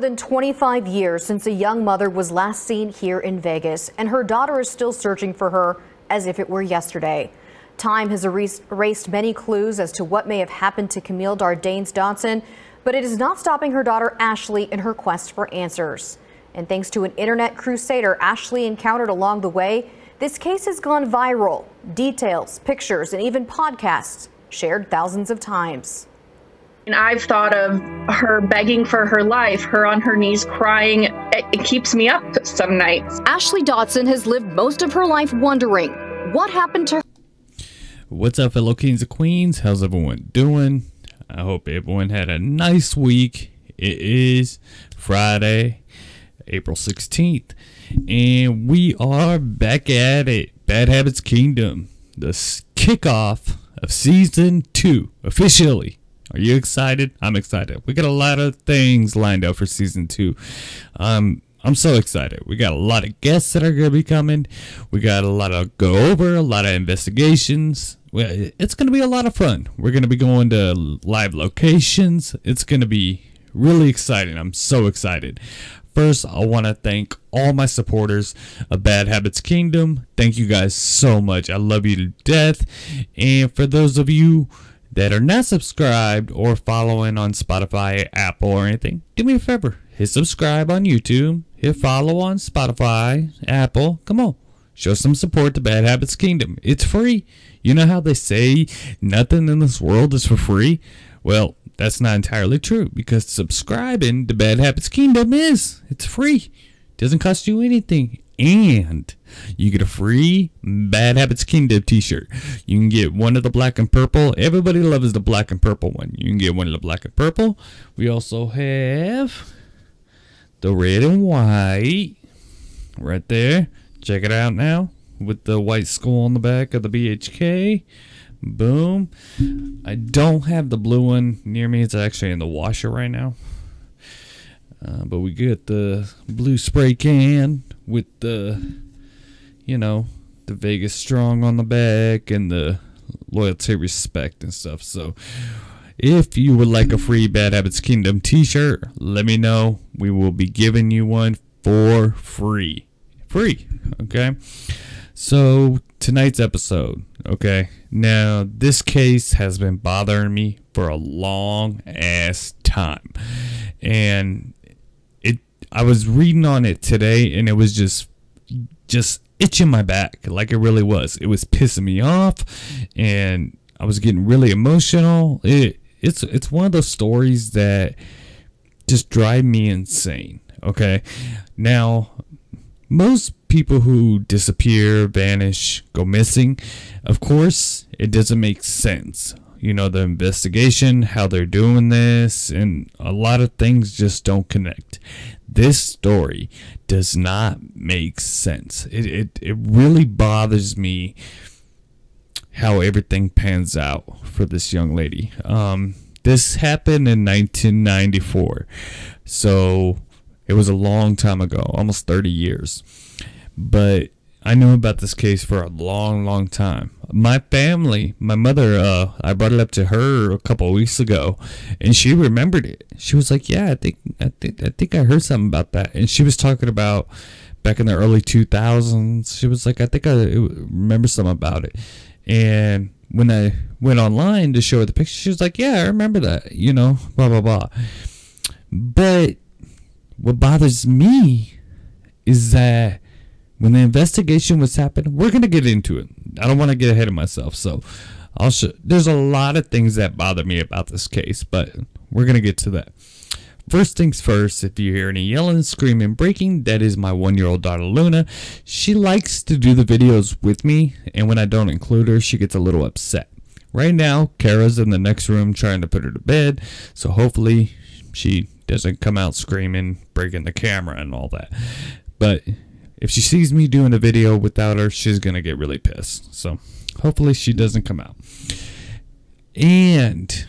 More than 25 years since a young mother was last seen here in Vegas, and her daughter is still searching for her as if it were yesterday. Time has erased many clues as to what may have happened to Camille Dardanes Dotson, but it is not stopping her daughter Ashley in her quest for answers. And thanks to an internet crusader Ashley encountered along the way, this case has gone viral. Details, pictures, and even podcasts shared thousands of times. And I've thought of her begging for her life, her on her knees crying. It, it keeps me up some nights. Ashley Dotson has lived most of her life wondering what happened to her. What's up, fellow kings and queens? How's everyone doing? I hope everyone had a nice week. It is Friday, April 16th, and we are back at it. Bad Habits Kingdom, the kickoff of season two, officially. Are you excited? I'm excited. We got a lot of things lined up for season two. Um, I'm so excited. We got a lot of guests that are going to be coming. We got a lot of go over, a lot of investigations. It's going to be a lot of fun. We're going to be going to live locations. It's going to be really exciting. I'm so excited. First, I want to thank all my supporters of Bad Habits Kingdom. Thank you guys so much. I love you to death. And for those of you that are not subscribed or following on Spotify, Apple, or anything, do me a favor. Hit subscribe on YouTube. Hit follow on Spotify, Apple. Come on. Show some support to Bad Habits Kingdom. It's free. You know how they say nothing in this world is for free? Well, that's not entirely true because subscribing to Bad Habits Kingdom is. It's free. Doesn't cost you anything and you get a free Bad Habits Kingdom t-shirt. You can get one of the black and purple. Everybody loves the black and purple one. You can get one of the black and purple. We also have the red and white right there. Check it out now with the white skull on the back of the BHK. Boom. I don't have the blue one near me. It's actually in the washer right now. Uh, but we get the blue spray can with the, you know, the Vegas Strong on the back and the loyalty, respect, and stuff. So, if you would like a free Bad Habits Kingdom t shirt, let me know. We will be giving you one for free. Free. Okay. So, tonight's episode. Okay. Now, this case has been bothering me for a long ass time. And I was reading on it today and it was just just itching my back like it really was. It was pissing me off and I was getting really emotional. It it's it's one of those stories that just drive me insane. Okay. Now, most people who disappear, vanish, go missing, of course, it doesn't make sense you know, the investigation, how they're doing this, and a lot of things just don't connect. This story does not make sense. It, it, it really bothers me how everything pans out for this young lady. Um, this happened in 1994. So it was a long time ago, almost 30 years. But I knew about this case for a long, long time. My family, my mother, uh, I brought it up to her a couple weeks ago, and she remembered it. She was like, "Yeah, I think, I think, I think I heard something about that." And she was talking about back in the early 2000s. She was like, "I think I remember something about it." And when I went online to show her the picture, she was like, "Yeah, I remember that." You know, blah blah blah. But what bothers me is that when the investigation was happening, we're gonna get into it. I don't want to get ahead of myself, so I'll show. There's a lot of things that bother me about this case, but we're gonna get to that. First things first, if you hear any yelling, screaming, breaking, that is my one year old daughter Luna. She likes to do the videos with me, and when I don't include her, she gets a little upset. Right now, Kara's in the next room trying to put her to bed, so hopefully she doesn't come out screaming, breaking the camera, and all that. But if she sees me doing a video without her, she's going to get really pissed. So hopefully she doesn't come out. And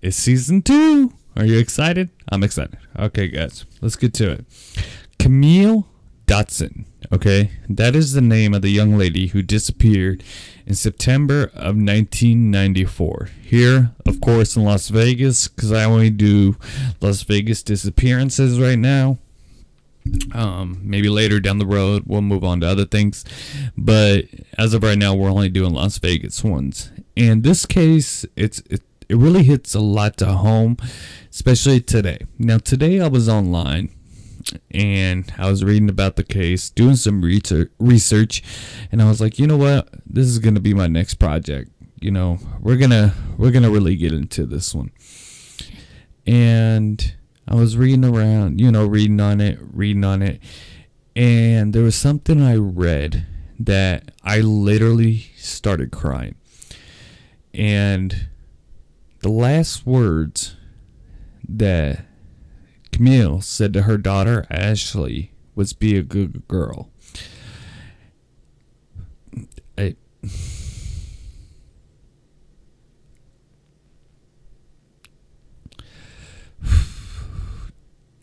it's season two. Are you excited? I'm excited. Okay, guys, let's get to it. Camille Dotson. Okay, that is the name of the young lady who disappeared in September of 1994. Here, of course, in Las Vegas, because I only do Las Vegas disappearances right now. Um, maybe later down the road we'll move on to other things, but as of right now, we're only doing Las Vegas ones. And this case, it's it, it really hits a lot to home, especially today. Now, today I was online and I was reading about the case, doing some research, and I was like, you know what, this is gonna be my next project. You know, we're gonna we're gonna really get into this one. And I was reading around, you know, reading on it, reading on it, and there was something I read that I literally started crying. And the last words that Camille said to her daughter Ashley was be a good girl. I,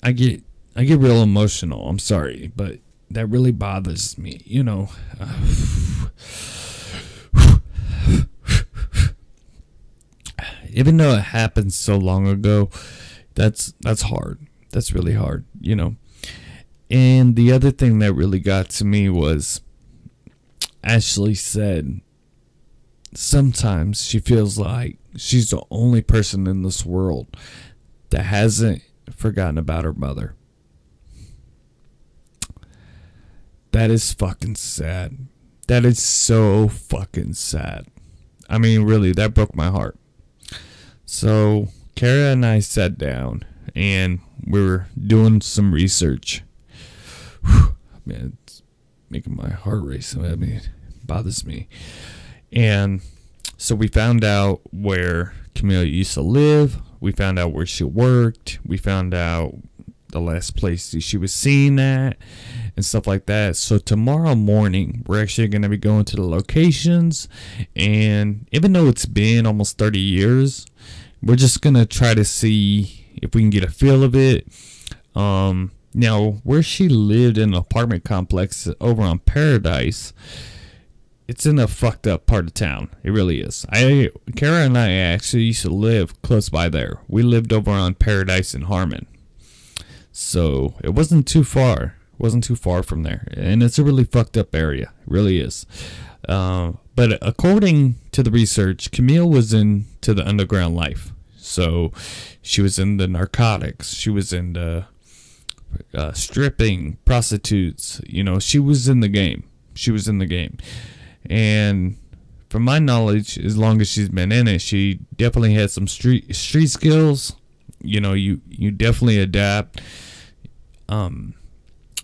I get I get real emotional. I'm sorry, but that really bothers me. You know. Even though it happened so long ago, that's that's hard that's really hard, you know. And the other thing that really got to me was Ashley said sometimes she feels like she's the only person in this world that hasn't forgotten about her mother. That is fucking sad. That is so fucking sad. I mean, really, that broke my heart. So, Kara and I sat down and we were doing some research. Whew, man, it's making my heart race. I mean, it bothers me. And so we found out where Camille used to live. We found out where she worked. We found out the last place she was seen at and stuff like that. So tomorrow morning, we're actually going to be going to the locations. And even though it's been almost 30 years, we're just going to try to see if we can get a feel of it. Um, now, where she lived in an apartment complex over on Paradise, it's in a fucked up part of town. It really is. I, Kara and I actually used to live close by there. We lived over on Paradise and Harmon, so it wasn't too far. It wasn't too far from there, and it's a really fucked up area. It really is. Uh, but according to the research, Camille was into the underground life. So she was in the narcotics. She was in the uh, stripping, prostitutes. You know, she was in the game. She was in the game. And from my knowledge, as long as she's been in it, she definitely had some street street skills. You know, you you definitely adapt. Um,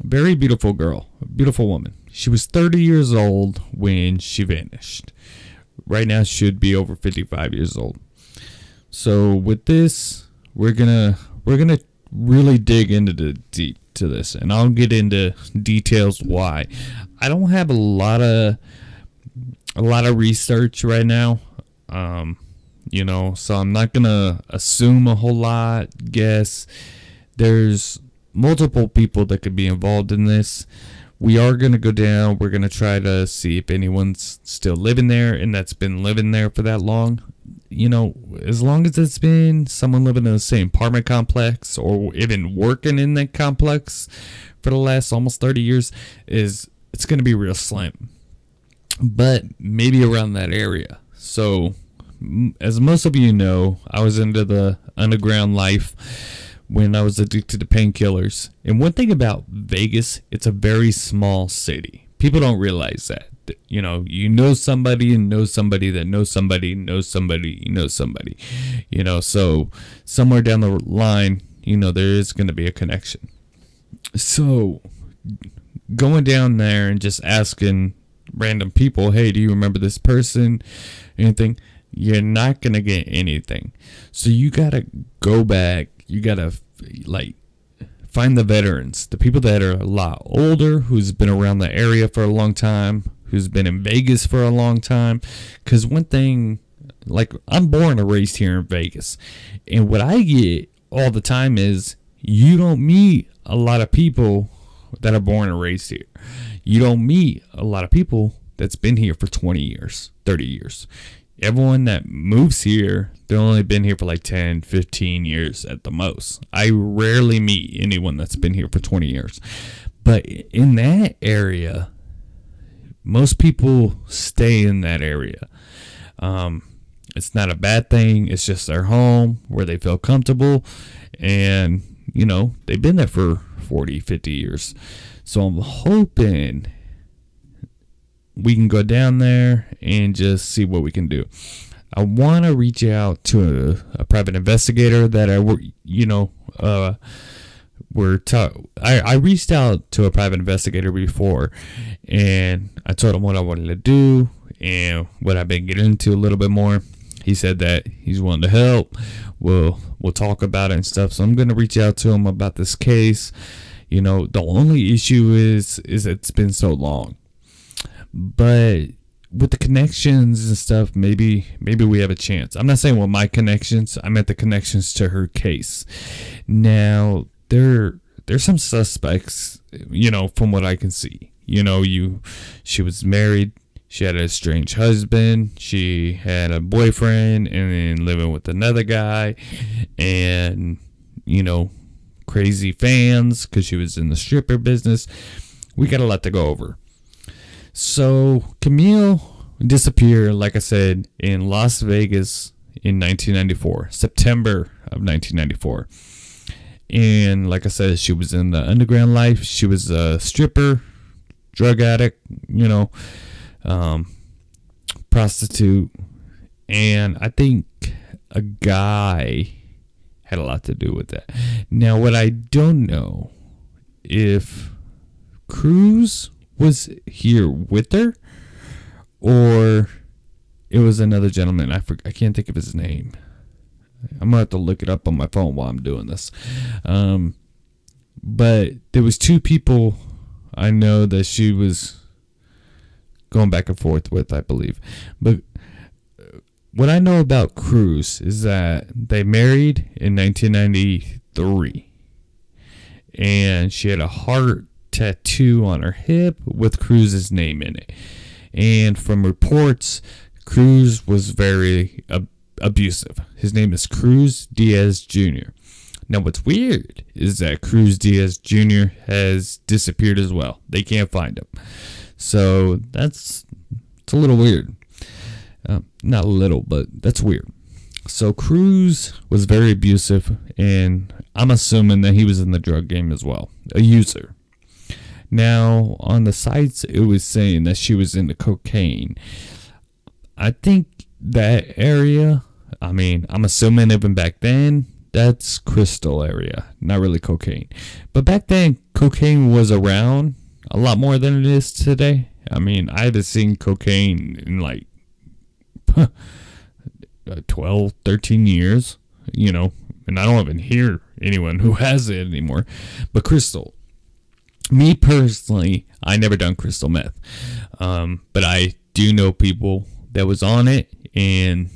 very beautiful girl, beautiful woman. She was 30 years old when she vanished. Right now, should be over 55 years old. So with this, we're gonna we're gonna really dig into the deep to this, and I'll get into details why. I don't have a lot of a lot of research right now. Um, you know, so I'm not gonna assume a whole lot. Guess there's multiple people that could be involved in this. We are gonna go down. We're gonna try to see if anyone's still living there and that's been living there for that long you know, as long as it's been someone living in the same apartment complex or even working in that complex for the last almost 30 years, is it's to be real slim. But maybe around that area. So, as most of you know, I was into the underground life when I was addicted to painkillers. And one thing about Vegas, it's a very small city. People don't realize that you know you know somebody and know somebody that knows somebody knows somebody knows somebody you know so somewhere down the line you know there is going to be a connection so going down there and just asking random people hey do you remember this person anything you're not going to get anything so you got to go back you got to like find the veterans the people that are a lot older who's been around the area for a long time who's been in Vegas for a long time. Because one thing, like, I'm born and raised here in Vegas. And what I get all the time is you don't meet a lot of people that are born and raised here. You don't meet a lot of people that's been here for 20 years, 30 years. Everyone that moves here, they've only been here for like 10, 15 years at the most. I rarely meet anyone that's been here for 20 years. But in that area, most people stay in that area. Um, it's not a bad thing. It's just their home where they feel comfortable. And, you know, they've been there for 40, 50 years. So I'm hoping we can go down there and just see what we can do. I want to reach out to a, a, private investigator that I work, you know, uh, we're ta- I, I reached out to a private investigator before and I told him what I wanted to do and what I've been getting into a little bit more. He said that he's willing to help. We'll we'll talk about it and stuff. So I'm gonna reach out to him about this case. You know, the only issue is is it's been so long. But with the connections and stuff, maybe maybe we have a chance. I'm not saying with my connections. I meant the connections to her case. Now there there's some suspects, you know, from what I can see. You know, you she was married, she had a strange husband, she had a boyfriend and then living with another guy and you know, crazy fans cuz she was in the stripper business. We got a lot to go over. So, Camille disappeared like I said in Las Vegas in 1994, September of 1994 and like I said, she was in the underground life. She was a stripper, drug addict, you know, um, prostitute. And I think a guy had a lot to do with that. Now, what I don't know if Cruz was here with her or it was another gentleman. I, for, I can't think of his name. I'm gonna have to look it up on my phone while I'm doing this. Um, but there was two people I know that she was going back and forth with, I believe. But what I know about Cruz is that they married in 1993, and she had a heart tattoo on her hip with Cruz's name in it. And from reports, Cruz was very uh, abusive. His name is Cruz Diaz Jr. Now, what's weird is that Cruz Diaz Jr. has disappeared as well. They can't find him. So that's it's a little weird. Uh, not little, but that's weird. So Cruz was very abusive, and I'm assuming that he was in the drug game as well, a user. Now, on the sites, it was saying that she was into cocaine. I think that area I mean, I'm assuming even back then, that's crystal area, not really cocaine. But back then, cocaine was around a lot more than it is today. I mean, I haven't seen cocaine in like 12, 13 years, you know, and I don't even hear anyone who has it anymore. But crystal, me personally, I never done crystal meth, um, but I do know people that was on it and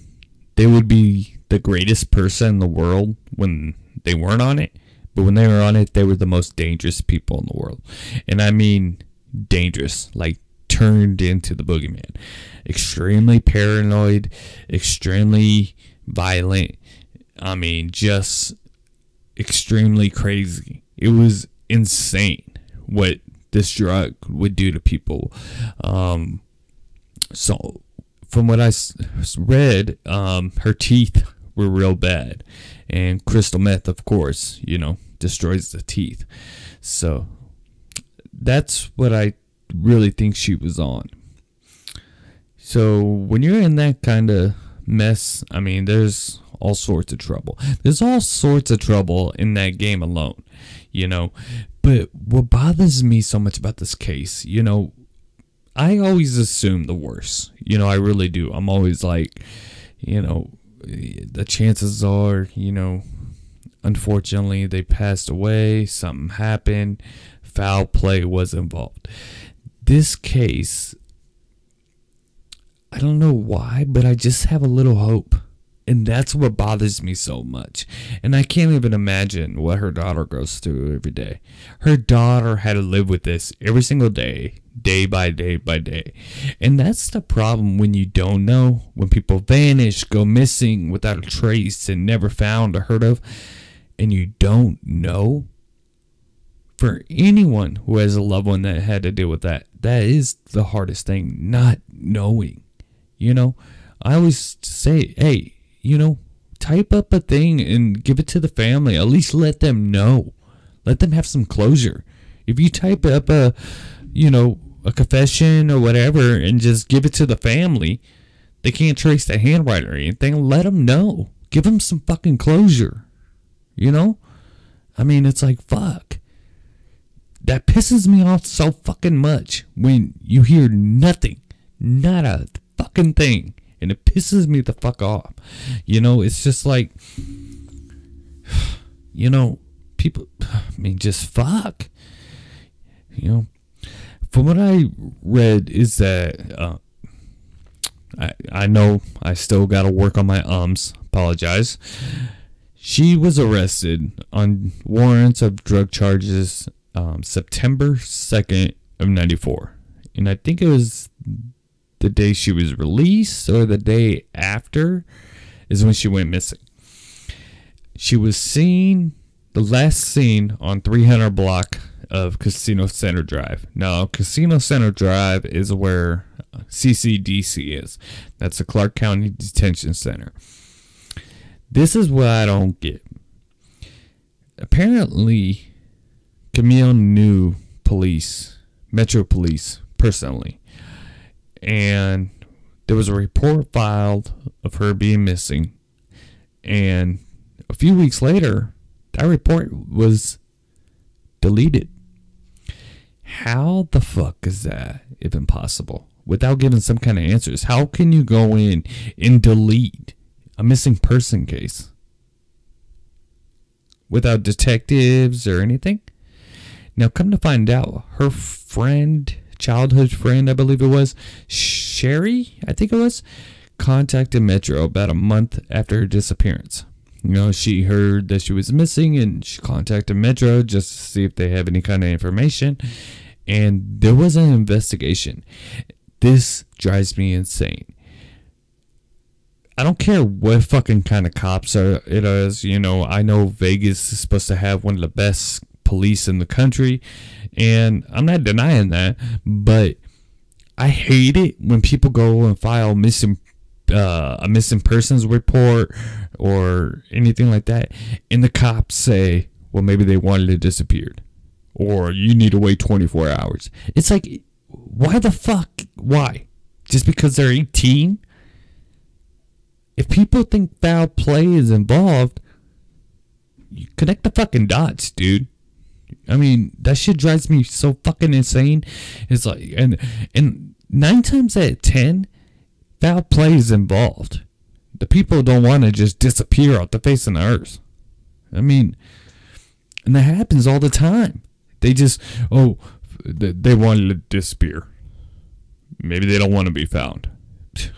they would be the greatest person in the world when they weren't on it, but when they were on it, they were the most dangerous people in the world. And I mean dangerous, like turned into the boogeyman. Extremely paranoid, extremely violent. I mean, just extremely crazy. It was insane what this drug would do to people. Um, so from what I read, um, her teeth were real bad, and crystal meth, of course, you know, destroys the teeth. So that's what I really think she was on. So when you're in that kind of mess, I mean, there's all sorts of trouble. There's all sorts of trouble in that game alone, you know. But what bothers me so much about this case, you know, I always assume the worst. You know, I really do. I'm always like, you know, the chances are, you know, unfortunately they passed away, something happened, foul play was involved. This case, I don't know why, but I just have a little hope. And that's what bothers me so much. And I can't even imagine what her daughter goes through every day. Her daughter had to live with this every single day, day by day by day. And that's the problem when you don't know, when people vanish, go missing without a trace, and never found or heard of, and you don't know. For anyone who has a loved one that had to deal with that, that is the hardest thing, not knowing. You know, I always say, hey, you know, type up a thing and give it to the family. At least let them know. Let them have some closure. If you type up a, you know, a confession or whatever and just give it to the family, they can't trace the handwriting or anything. Let them know. Give them some fucking closure. You know? I mean, it's like, fuck. That pisses me off so fucking much when you hear nothing. Not a fucking thing and it pisses me the fuck off. You know, it's just like, you know, people, I mean, just fuck. You know, from what I read is that, uh, I, I know I still got to work on my ums. Apologize. She was arrested on warrants of drug charges um, September 2nd of 94. And I think it was the day she was released or the day after is when she went missing. She was seen, the last seen on 300 block of Casino Center Drive. Now, Casino Center Drive is where CCDC is. That's the Clark County Detention Center. This is what I don't get. Apparently, Camille knew police, Metro Police, personally and there was a report filed of her being missing. And a few weeks later, that report was deleted. How the fuck is that even possible? Without giving some kind of answers, how can you go in and delete a missing person case without detectives or anything? Now, come to find out, her friend childhood friend, I believe it was, Sherry, I think it was, contacted Metro about a month after her disappearance. You know, she heard that she was missing and she contacted Metro just to see if they have any kind of information. And there was an investigation. This drives me insane. I don't care what fucking kind of cops are it is. You know, I know Vegas is supposed to have one of the best police in the country. And I'm not denying that, but I hate it when people go and file missing uh, a missing persons report or anything like that, and the cops say, "Well, maybe they wanted it disappeared," or "You need to wait 24 hours." It's like, why the fuck? Why? Just because they're 18? If people think foul play is involved, you connect the fucking dots, dude. I mean, that shit drives me so fucking insane. It's like, and and nine times out of ten, foul play is involved. The people don't want to just disappear off the face of the earth. I mean, and that happens all the time. They just, oh, they wanted to disappear. Maybe they don't want to be found.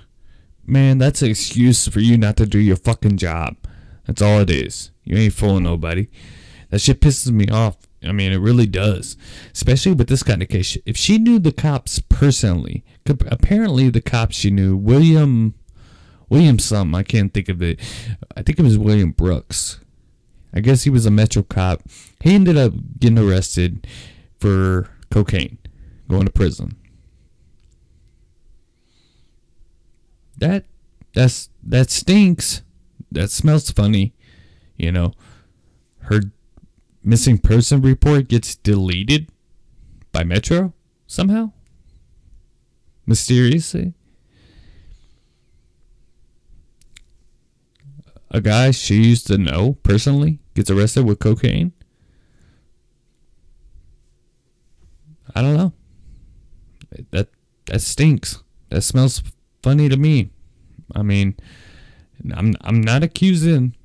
Man, that's an excuse for you not to do your fucking job. That's all it is. You ain't fooling nobody. That shit pisses me off I mean, it really does, especially with this kind of case. If she knew the cops personally, apparently the cops she knew, William, William some, I can't think of it. I think it was William Brooks. I guess he was a Metro cop. He ended up getting arrested for cocaine, going to prison. That that's that stinks. That smells funny. You know, her missing person report gets deleted by Metro somehow? Mysteriously? A guy she used to know personally gets arrested with cocaine? I don't know. That that stinks. That smells funny to me. I mean, I'm I'm not accusing,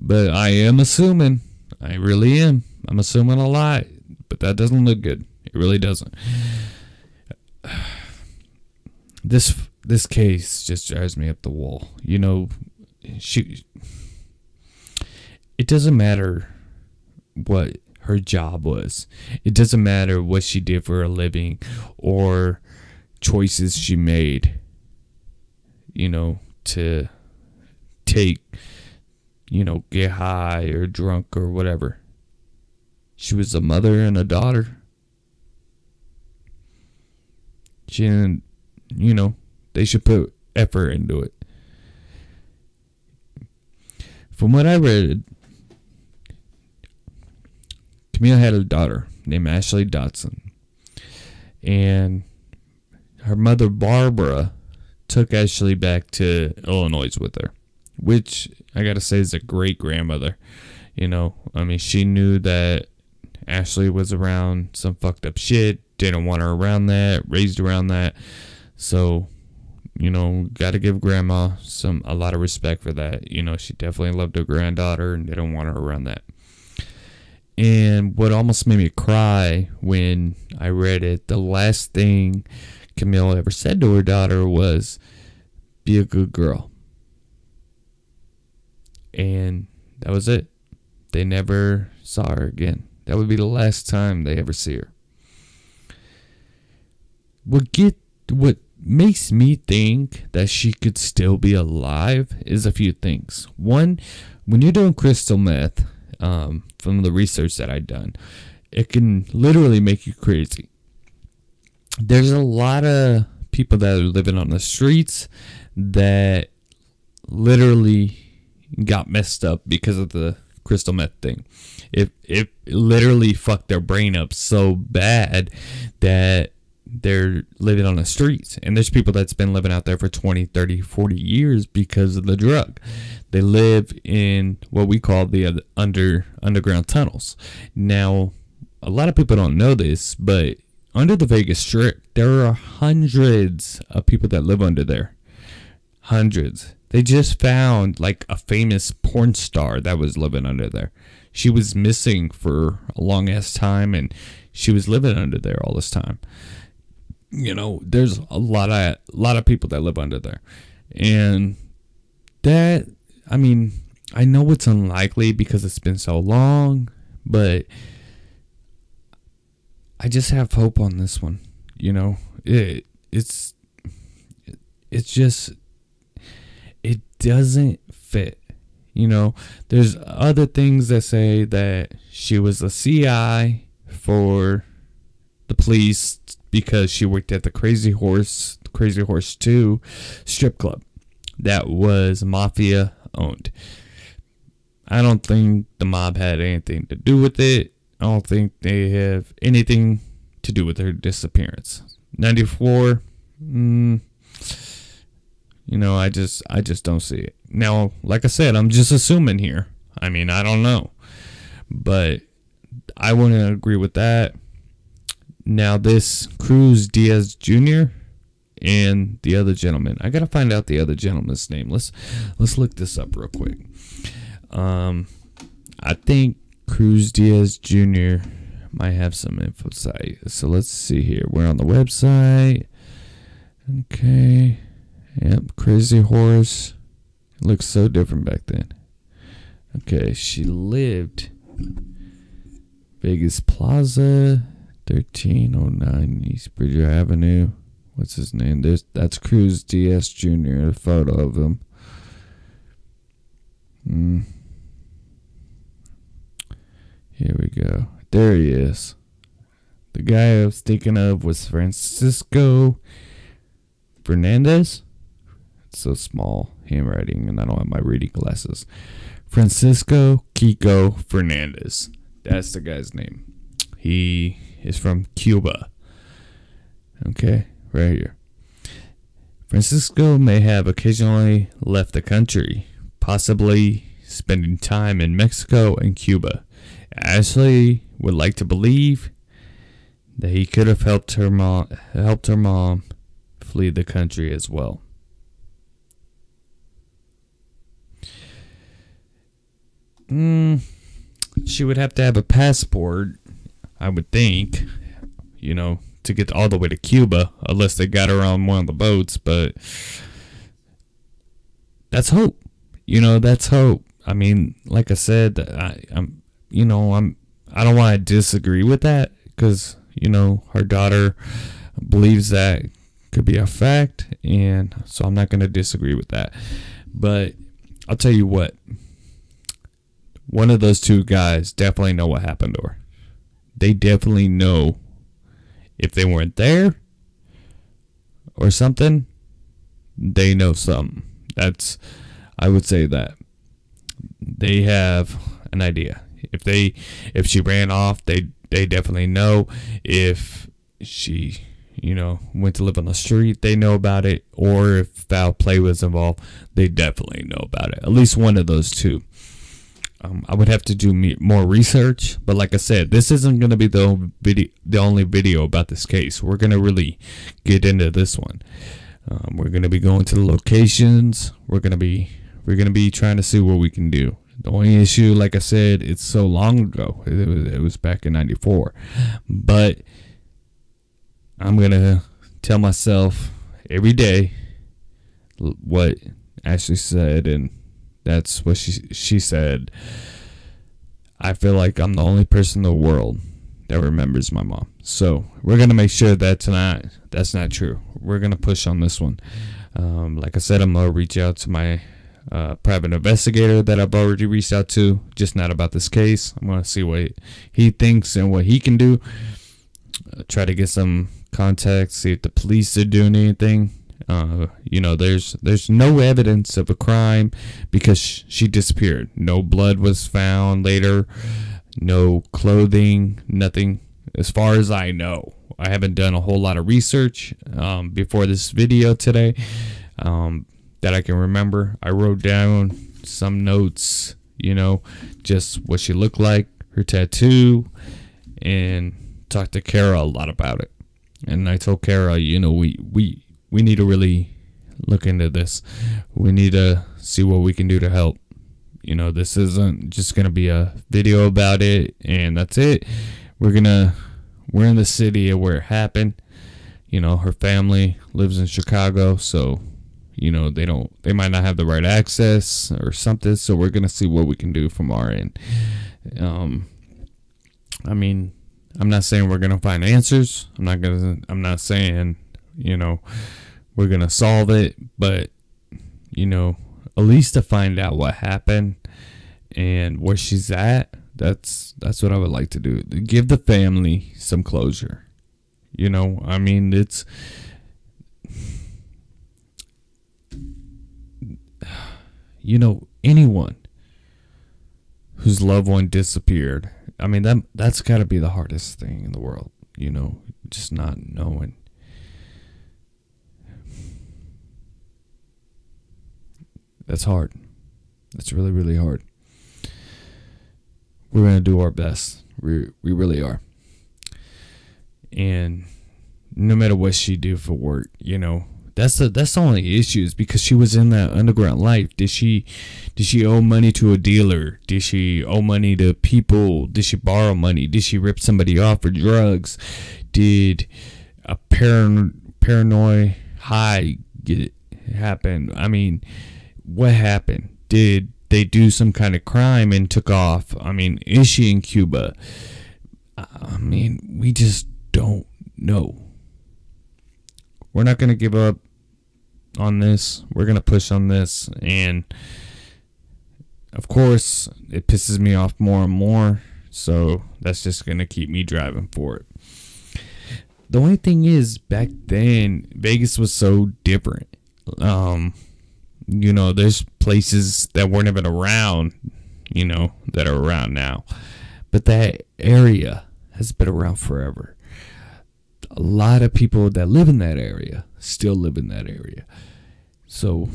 but I am assuming. I really am. I'm assuming a lot, but that doesn't look good. It really doesn't. This this case just drives me up the wall. You know, she it doesn't matter what her job was. It doesn't matter what she did for a living or choices she made, you know, to take, you know, get high or drunk or whatever. She was a mother and a daughter. She didn't, you know, they should put effort into it. From what I read, Camille had a daughter named Ashley Dotson. And her mother, Barbara, took Ashley back to Illinois with her, which I gotta say is a great grandmother. You know, I mean, she knew that Ashley was around some fucked up shit, didn't want her around that, raised around that. So you know, got to give grandma some a lot of respect for that. You know, she definitely loved her granddaughter and didn't want her around that. And what almost made me cry when I read it, the last thing Camille ever said to her daughter was, "Be a good girl." And that was it. They never saw her again. That would be the last time they ever see her. What get what makes me think that she could still be alive is a few things. One, when you're doing crystal meth, um, from the research that I've done, it can literally make you crazy. There's a lot of people that are living on the streets that literally got messed up because of the crystal meth thing. It it literally fucked their brain up so bad that they're living on the streets. And there's people that's been living out there for 20 30 40 years because of the drug. They live in what we call the under underground tunnels. Now a lot of people don't know this but under the vegas strip there are hundreds of people that live under there. Hundreds they just found like a famous porn star that was living under there. She was missing for a long ass time and she was living under there all this time. You know, there's a lot of a lot of people that live under there, and that I mean, I know it's unlikely because it's been so long, but I just have hope on this one. You know, it it's it's just doesn't fit. You know, there's other things that say that she was a CI for the police because she worked at the Crazy Horse, Crazy Horse 2 strip club that was mafia owned. I don't think the mob had anything to do with it. I don't think they have anything to do with her disappearance. 94 mm, you know, I just I just don't see it. Now, like I said, I'm just assuming here. I mean, I don't know. But I wouldn't agree with that. Now, this Cruz Diaz Jr. and the other gentleman. I gotta find out the other gentleman's name. Let's let's look this up real quick. Um, I think Cruz Diaz Jr. might have some info site. So let's see here. We're on the website. Okay. Yep, Crazy Horse. It looks so different back then. Okay, she lived Vegas Plaza. 1309 East Bridger Avenue. What's his name? There's that's Cruz Diaz Jr. A photo of him. Mm. Here we go. There he is. The guy I was thinking of was Francisco Fernandez. So small handwriting, and I don't have my reading glasses. Francisco Kiko Fernandez. That's the guy's name. He is from Cuba. Okay, right here. Francisco may have occasionally left the country, possibly spending time in Mexico and Cuba. Ashley would like to believe that he could have helped her mom helped her mom flee the country as well. Mm, she would have to have a passport I would think, you know, to get all the way to Cuba, unless they got her on one of the boats. But that's hope. you know, that's hope. I mean, like I said, I, I'm, you know, I'm, I don't want to disagree with that because, you know, her daughter believes that could be a fact. And so I'm not going to disagree with that. But I'll tell you what, one of those two guys definitely know what happened to her. They definitely know if they weren't there or something, they know something. That's, I would say that they have an idea. If they, if she ran off, they, they definitely know. If she, you know, went to live on the street, they know about it. Or if foul play was involved, they definitely know about it. At least one of those two. Um, I would have to do me- more research, but like I said, this isn't going to be the video, the only video about this case. We're going to really get into this one. Um, we're going to be going to the locations. We're going to be we're going to be trying to see what we can do. The only issue, like I said, it's so long ago. It was, it was back in '94, but I'm going to tell myself every day what Ashley said and that's what she she said. I feel like I'm the only person in the world that remembers my mom. So we're gonna make sure that's not that's not true. We're gonna push on this one. Um, like I said, I'm gonna reach out to my uh, private investigator that I've already reached out to, just not about this case. I'm gonna see what he thinks and what he can do. Uh, try to get some context, see if the police are doing anything. Uh, you know, there's there's no evidence of a crime because she disappeared. No blood was found later. No clothing. Nothing. As far as I know, I haven't done a whole lot of research um, before this video today um, that I can remember. I wrote down some notes. You know, just what she looked like, her tattoo, and talked to Kara a lot about it. And I told Kara, you know, we we we need to really look into this. We need to see what we can do to help. You know, this isn't just going to be a video about it and that's it. We're going to, we're in the city where it happened. You know, her family lives in Chicago, so, you know, they don't, they might not have the right access or something. So we're going to see what we can do from our end. Um, I mean, I'm not saying we're going to find answers. I'm not going to, I'm not saying, you know, we're going to solve it, but, you know, at least to find out what happened and where she's at. That's that's what I would like to do. Give the family some closure. You know, I mean, it's you know, anyone whose loved one disappeared. I mean, that that's got to be the hardest thing in the world, you know, just not knowing That's hard. That's really, really hard. We're gonna do our best. We we really are. And no matter what she do for work, you know, that's the that's the only issue is because she was in that underground life. Did she did she owe money to a dealer? Did she owe money to people? Did she borrow money? Did she rip somebody off for drugs? Did a paran- paranoid high get happen? I mean, what happened? Did they do some kind of crime and took off? I mean, is she in Cuba? I mean, we just don't know. We're not going to give up on this. We're going to push on this. And of course, it pisses me off more and more. So that's just going to keep me driving for it. The only thing is, back then, Vegas was so different. Um, you know, there's places that weren't even around, you know, that are around now. But that area has been around forever. A lot of people that live in that area still live in that area. So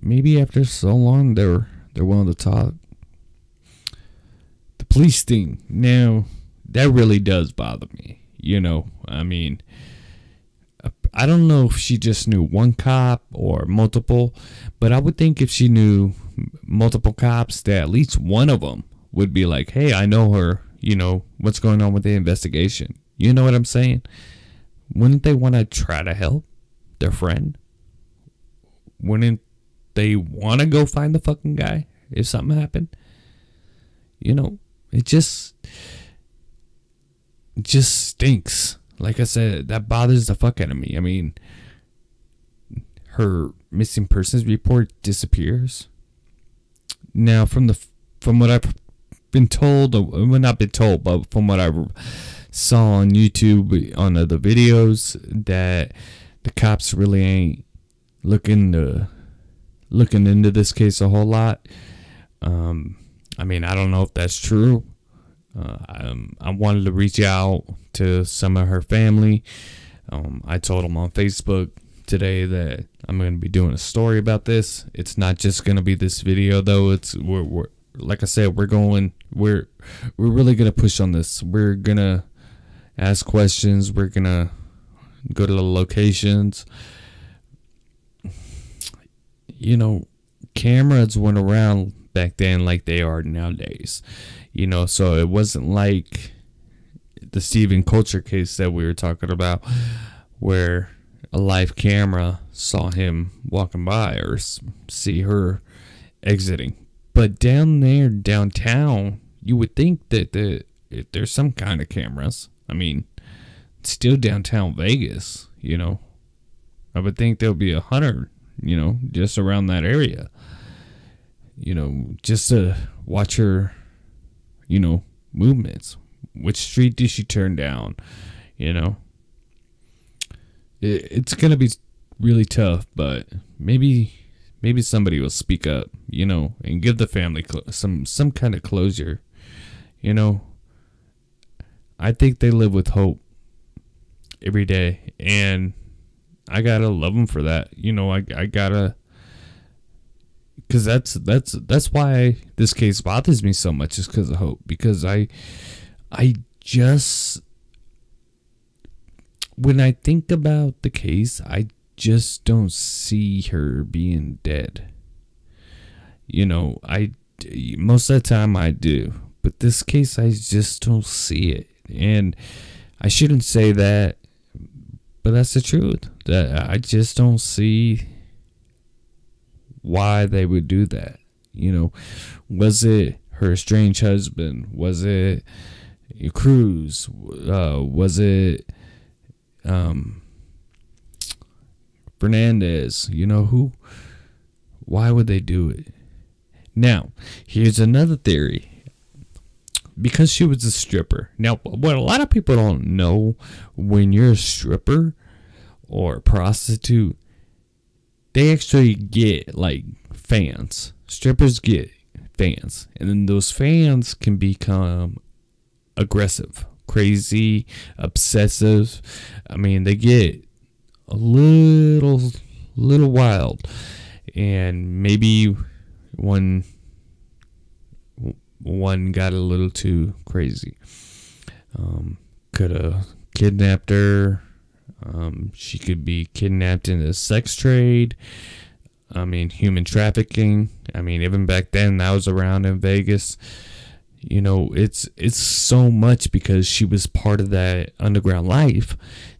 maybe after so long they're they're willing to talk. The police thing, now that really does bother me. You know, I mean, I don't know if she just knew one cop or multiple, but I would think if she knew multiple cops, that at least one of them would be like, "Hey, I know her. You know what's going on with the investigation." You know what I'm saying? Wouldn't they want to try to help their friend? wouldn't they want to go find the fucking guy if something happened? You know, it just just stinks. Like I said, that bothers the fuck out of me. I mean, her missing persons report disappears. Now, from the from what I've been told, well, not been told, but from what I saw on YouTube on other videos, that the cops really ain't looking to looking into this case a whole lot. Um, I mean, I don't know if that's true. Uh, I, um, I wanted to reach out to some of her family. Um, I told them on Facebook today that I'm going to be doing a story about this. It's not just going to be this video though. It's we're, we're like I said, we're going we're we're really going to push on this. We're going to ask questions. We're going to go to the locations. You know, cameras went around back then like they are nowadays. You know, so it wasn't like the Steven Koecher case that we were talking about where a live camera saw him walking by or see her exiting. But down there, downtown, you would think that the, there's some kind of cameras. I mean, still downtown Vegas, you know. I would think there'll be a hundred, you know, just around that area. You know, just to watch her, you know, movements. Which street did she turn down? You know, it, it's gonna be really tough, but maybe maybe somebody will speak up, you know, and give the family some some kind of closure. You know, I think they live with hope every day, and I gotta love them for that. You know, I I gotta because that's that's that's why this case bothers me so much is because of hope because i i just when I think about the case, I just don't see her being dead. You know, I most of the time I do, but this case I just don't see it. And I shouldn't say that, but that's the truth. That I just don't see why they would do that. You know, was it her strange husband? Was it Cruz? Uh, was it um, Fernandez, you know who? Why would they do it? Now, here's another theory. Because she was a stripper. Now, what a lot of people don't know when you're a stripper or a prostitute, they actually get like fans. Strippers get fans, and then those fans can become aggressive crazy, obsessive. I mean, they get a little little wild and maybe one one got a little too crazy. Um, could have kidnapped her. Um, she could be kidnapped in a sex trade. I mean, human trafficking. I mean, even back then, that was around in Vegas you know it's it's so much because she was part of that underground life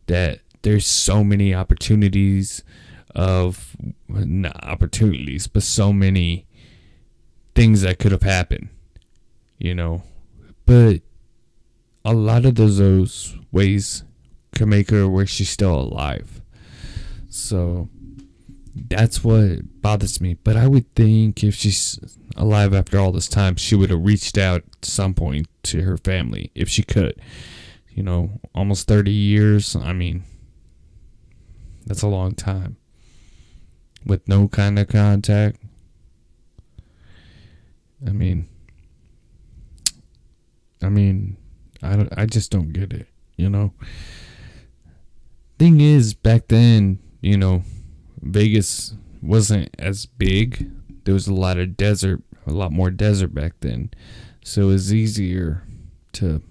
that there's so many opportunities of not opportunities but so many things that could have happened you know but a lot of those, those ways can make her where she's still alive so that's what bothers me. But I would think if she's alive after all this time, she would have reached out at some point to her family if she could. You know, almost 30 years. I mean, that's a long time with no kind of contact. I mean, I mean, I don't, I just don't get it, you know. Thing is, back then, you know, Vegas wasn't as big. There was a lot of desert, a lot more desert back then. So it was easier to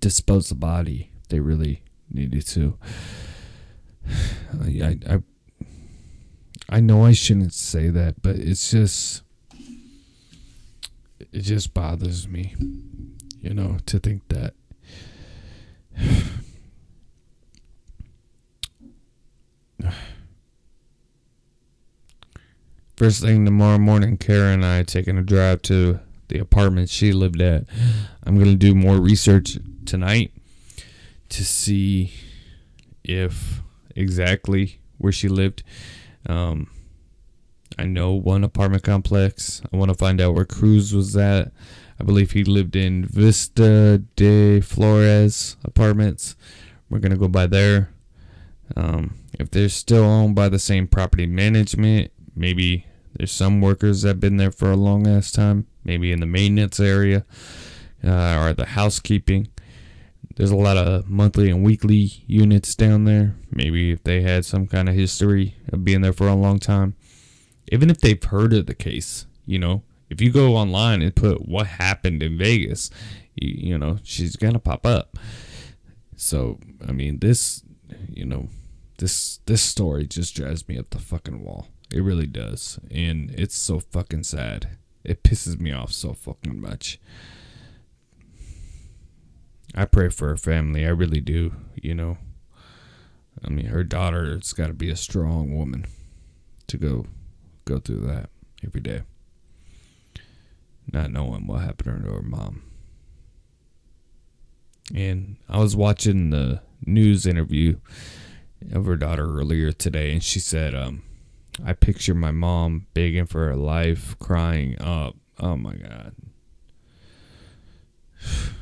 dispose the body they really needed to. I, I, I know I shouldn't say that, but it's just, it just bothers me, you know, to think that. first thing tomorrow morning, Kara and I taking a drive to the apartment she lived at. I'm gonna do more research tonight to see if exactly where she lived. Um, I know one apartment complex. I want to find out where Cruz was at. I believe he lived in Vista de Flores apartments. We're gonna go by there. Um, if they're still owned by the same property management, maybe there's some workers that have been there for a long ass time. Maybe in the maintenance area uh, or the housekeeping. There's a lot of monthly and weekly units down there. Maybe if they had some kind of history of being there for a long time. Even if they've heard of the case, you know, if you go online and put what happened in Vegas, you, you know, she's going to pop up. So, I mean, this, you know, this this story just drives me up the fucking wall. It really does. And it's so fucking sad. It pisses me off so fucking much. I pray for her family. I really do, you know. I mean, her daughter's got to be a strong woman to go go through that every day. Not knowing what happened to her mom. And I was watching the news interview of her daughter earlier today, and she said, um, I picture my mom begging for her life, crying up. Oh my God.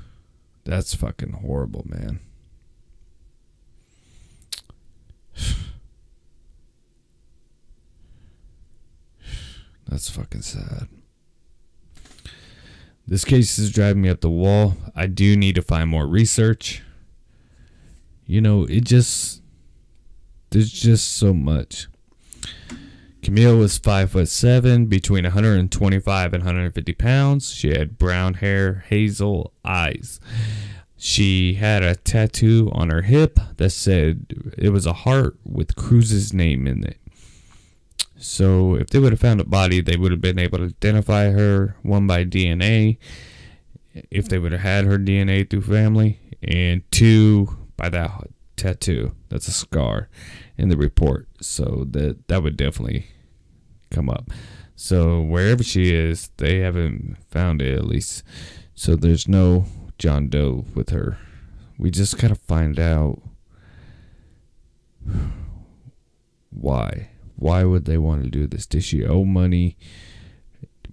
That's fucking horrible, man. That's fucking sad. This case is driving me up the wall. I do need to find more research. You know, it just there's just so much. Camille was five foot seven, between 125 and 150 pounds. She had brown hair, hazel eyes. She had a tattoo on her hip that said it was a heart with Cruz's name in it. So if they would have found a body, they would have been able to identify her one by DNA, if they would have had her DNA through family, and two by that tattoo. That's a scar in the report. So that that would definitely come up. So wherever she is, they haven't found it at least. So there's no John Doe with her. We just gotta find out why. Why would they want to do this? Did she owe money?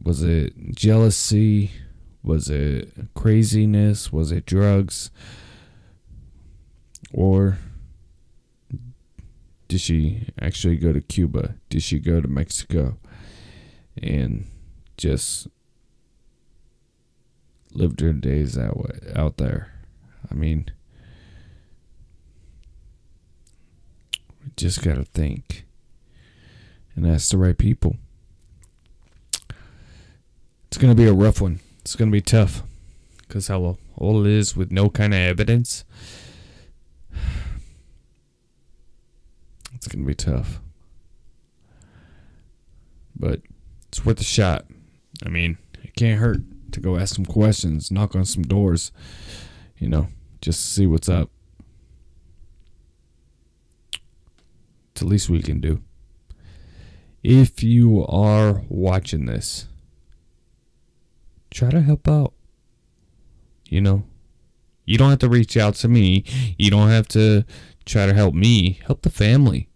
Was it jealousy? Was it craziness? Was it drugs? Or did she actually go to Cuba? Did she go to Mexico and just lived her days that way out there? I mean, we just got to think and ask the right people. It's going to be a rough one. It's going to be tough because how old it is with no kind of evidence. It's going to be tough. But it's worth a shot. I mean, it can't hurt to go ask some questions, knock on some doors, you know, just see what's up. It's the least we can do if you are watching this, try to help out. You know, you don't have to reach out to me. You don't have to try to help me. Help the family.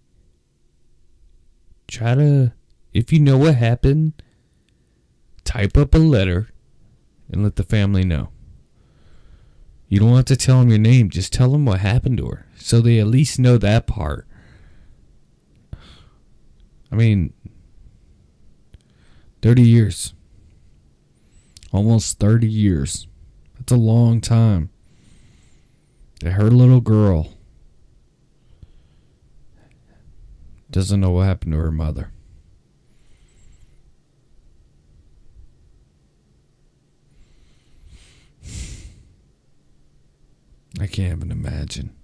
Try to, if you know what happened, type up a letter and let the family know. You don't have to tell them your name. Just tell them what happened to her so they at least know that part. I mean, 30 years. Almost 30 years. That's a long time. That her little girl doesn't know what happened to her mother. I can't even imagine.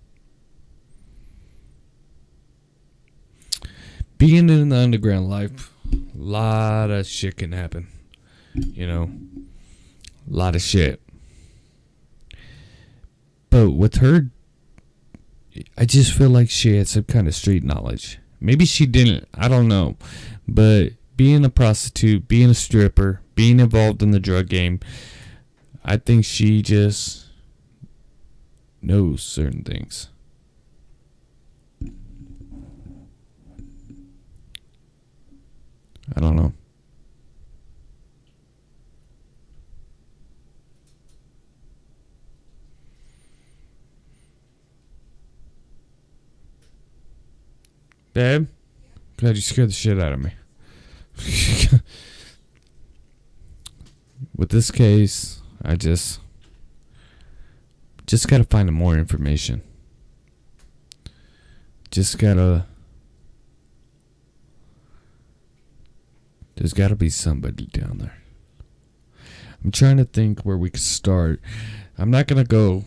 Being in the underground life a lot of shit can happen. You know, a lot of shit. But with her, I just feel like she had some kind of street knowledge. Maybe she didn't. I don't know. But being a prostitute, being a stripper, being involved in the drug game, I think she just knows certain things. I don't know. Babe, glad you scared the shit out of me. With this case, I just just gotta find more information. Just gotta. There's gotta be somebody down there. I'm trying to think where we could start. I'm not gonna go.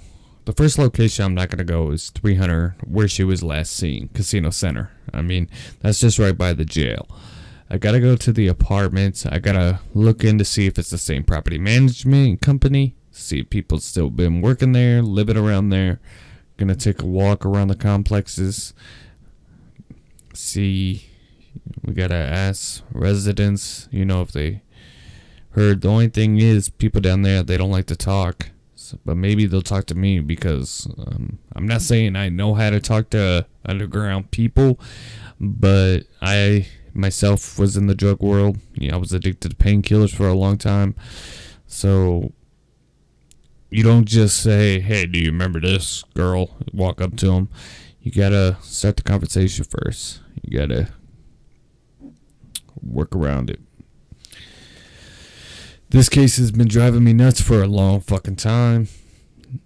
The first location I'm not gonna go is 300, where she was last seen, Casino Center. I mean, that's just right by the jail. I gotta go to the apartments. I gotta look in to see if it's the same property management company. See if people still been working there, living around there. Gonna take a walk around the complexes. See, we gotta ask residents. You know if they heard. The only thing is, people down there they don't like to talk. But maybe they'll talk to me because um, I'm not saying I know how to talk to underground people, but I myself was in the drug world. Yeah, I was addicted to painkillers for a long time. So you don't just say, "Hey, do you remember this girl?" Walk up to them. You gotta start the conversation first. You gotta work around it. This case has been driving me nuts for a long fucking time.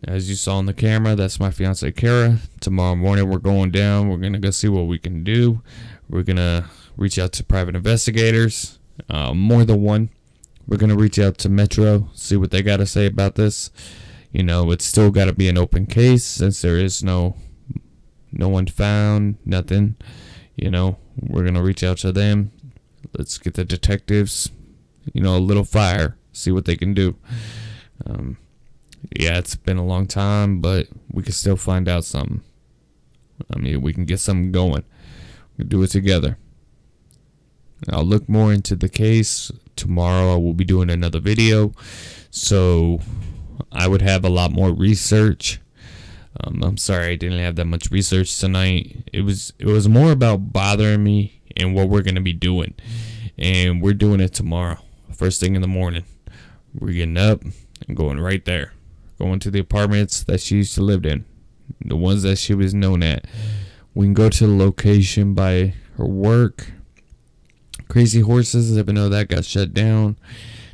As you saw on the camera, that's my fiance Kara. Tomorrow morning we're going down. We're gonna go see what we can do. We're gonna reach out to private investigators, uh, more than one. We're gonna reach out to Metro, see what they got to say about this. You know, it's still got to be an open case since there is no, no one found, nothing. You know, we're gonna reach out to them. Let's get the detectives, you know, a little fire, see what they can do. Um, yeah, it's been a long time, but we can still find out something. I mean, we can get something going. We can do it together. I'll look more into the case. Tomorrow I will be doing another video. So I would have a lot more research. Um, I'm sorry I didn't have that much research tonight. It was it was more about bothering me and what we're gonna be doing. And we're doing it tomorrow. First thing in the morning. We're getting up and going right there. Going to the apartments that she used to live in. The ones that she was known at. We can go to the location by her work Crazy Horses, even though that got shut down,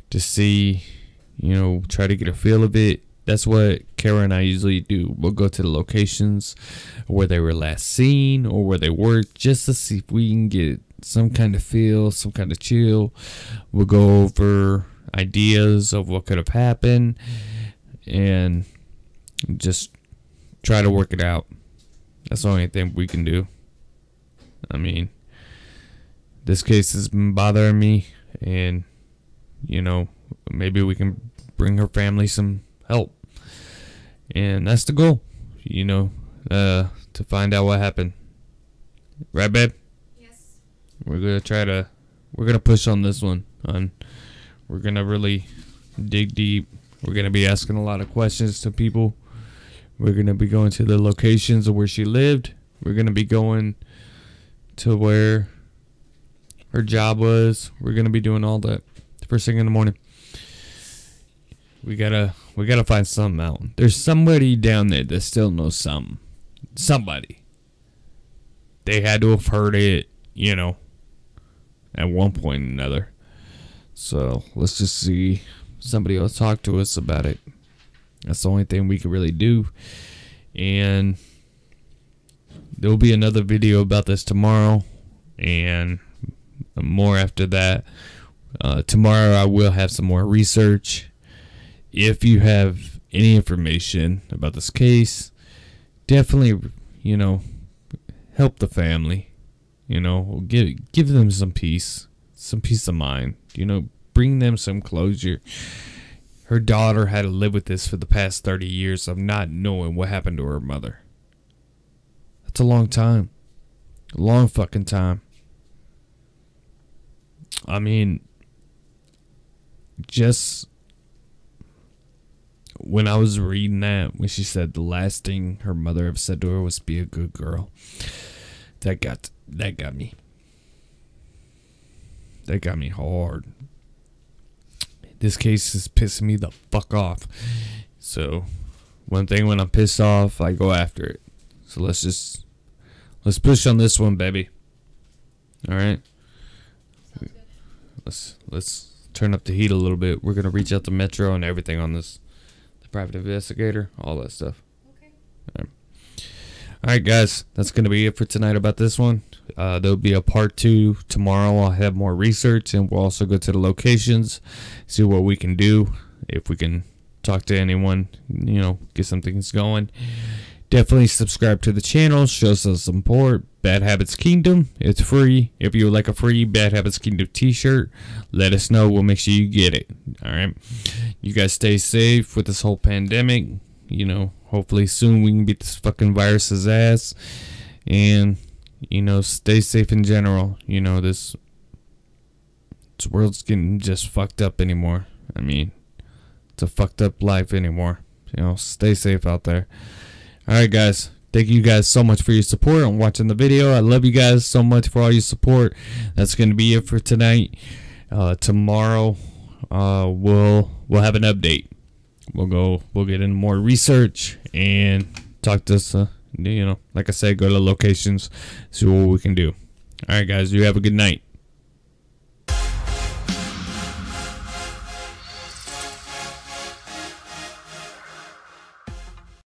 to see, you know, try to get a feel of it. That's what Kara and I usually do. We'll go to the locations where they were last seen or where they worked just to see if we can get some kind of feel, some kind of chill. We'll go over ideas of what could have happened and just try to work it out. That's the only thing we can do. I mean, this case has been bothering me, and you know, maybe we can bring her family some help. And that's the goal, you know, uh, to find out what happened. Right, babe? We're gonna try to, we're gonna push on this one, on. We're gonna really dig deep. We're gonna be asking a lot of questions to people. We're gonna be going to the locations of where she lived. We're gonna be going to where her job was. We're gonna be doing all that first thing in the morning. We gotta we gotta find something out. There's somebody down there that still knows something. Somebody. They had to have heard it, you know, at one point or another. So let's just see. Somebody else talk to us about it. That's the only thing we can really do. And there will be another video about this tomorrow. And more after that. Uh, tomorrow I will have some more research. If you have any information about this case, definitely, you know, help the family. You know, give give them some peace, some peace of mind. You know, bring them some closure. Her daughter had to live with this for the past 30 years of not knowing what happened to her mother. That's a long time. A long fucking time. I mean, just when I was reading that, when she said the last thing her mother have said to her was "be a good girl," that got that got me. That got me hard. This case is pissing me the fuck off. So, one thing when I'm pissed off, I go after it. So let's just let's push on this one, baby. All right. Let's let's turn up the heat a little bit. We're gonna reach out to Metro and everything on this, the private investigator, all that stuff. Okay. All right, all right guys, that's gonna be it for tonight about this one. Uh, there'll be a part two tomorrow. I'll have more research, and we'll also go to the locations, see what we can do, if we can talk to anyone, you know, get some things going. Definitely subscribe to the channel, show some support. Bad Habits Kingdom, it's free. If you would like a free Bad Habits Kingdom t-shirt, let us know. We'll make sure you get it. All right. You guys stay safe with this whole pandemic. You know, hopefully soon we can beat this fucking virus's ass. And, you know, stay safe in general. You know, this, this world's getting just fucked up anymore. I mean, it's a fucked up life anymore. You know, stay safe out there. All right, guys. Thank you guys so much for your support and watching the video. I love you guys so much for all your support. That's going to be it for tonight. Uh, tomorrow, uh, we'll we'll have an update. We'll go. We'll get in more research and talk to us. Uh, you know, like I said, go to locations, see what we can do. All right, guys. You have a good night.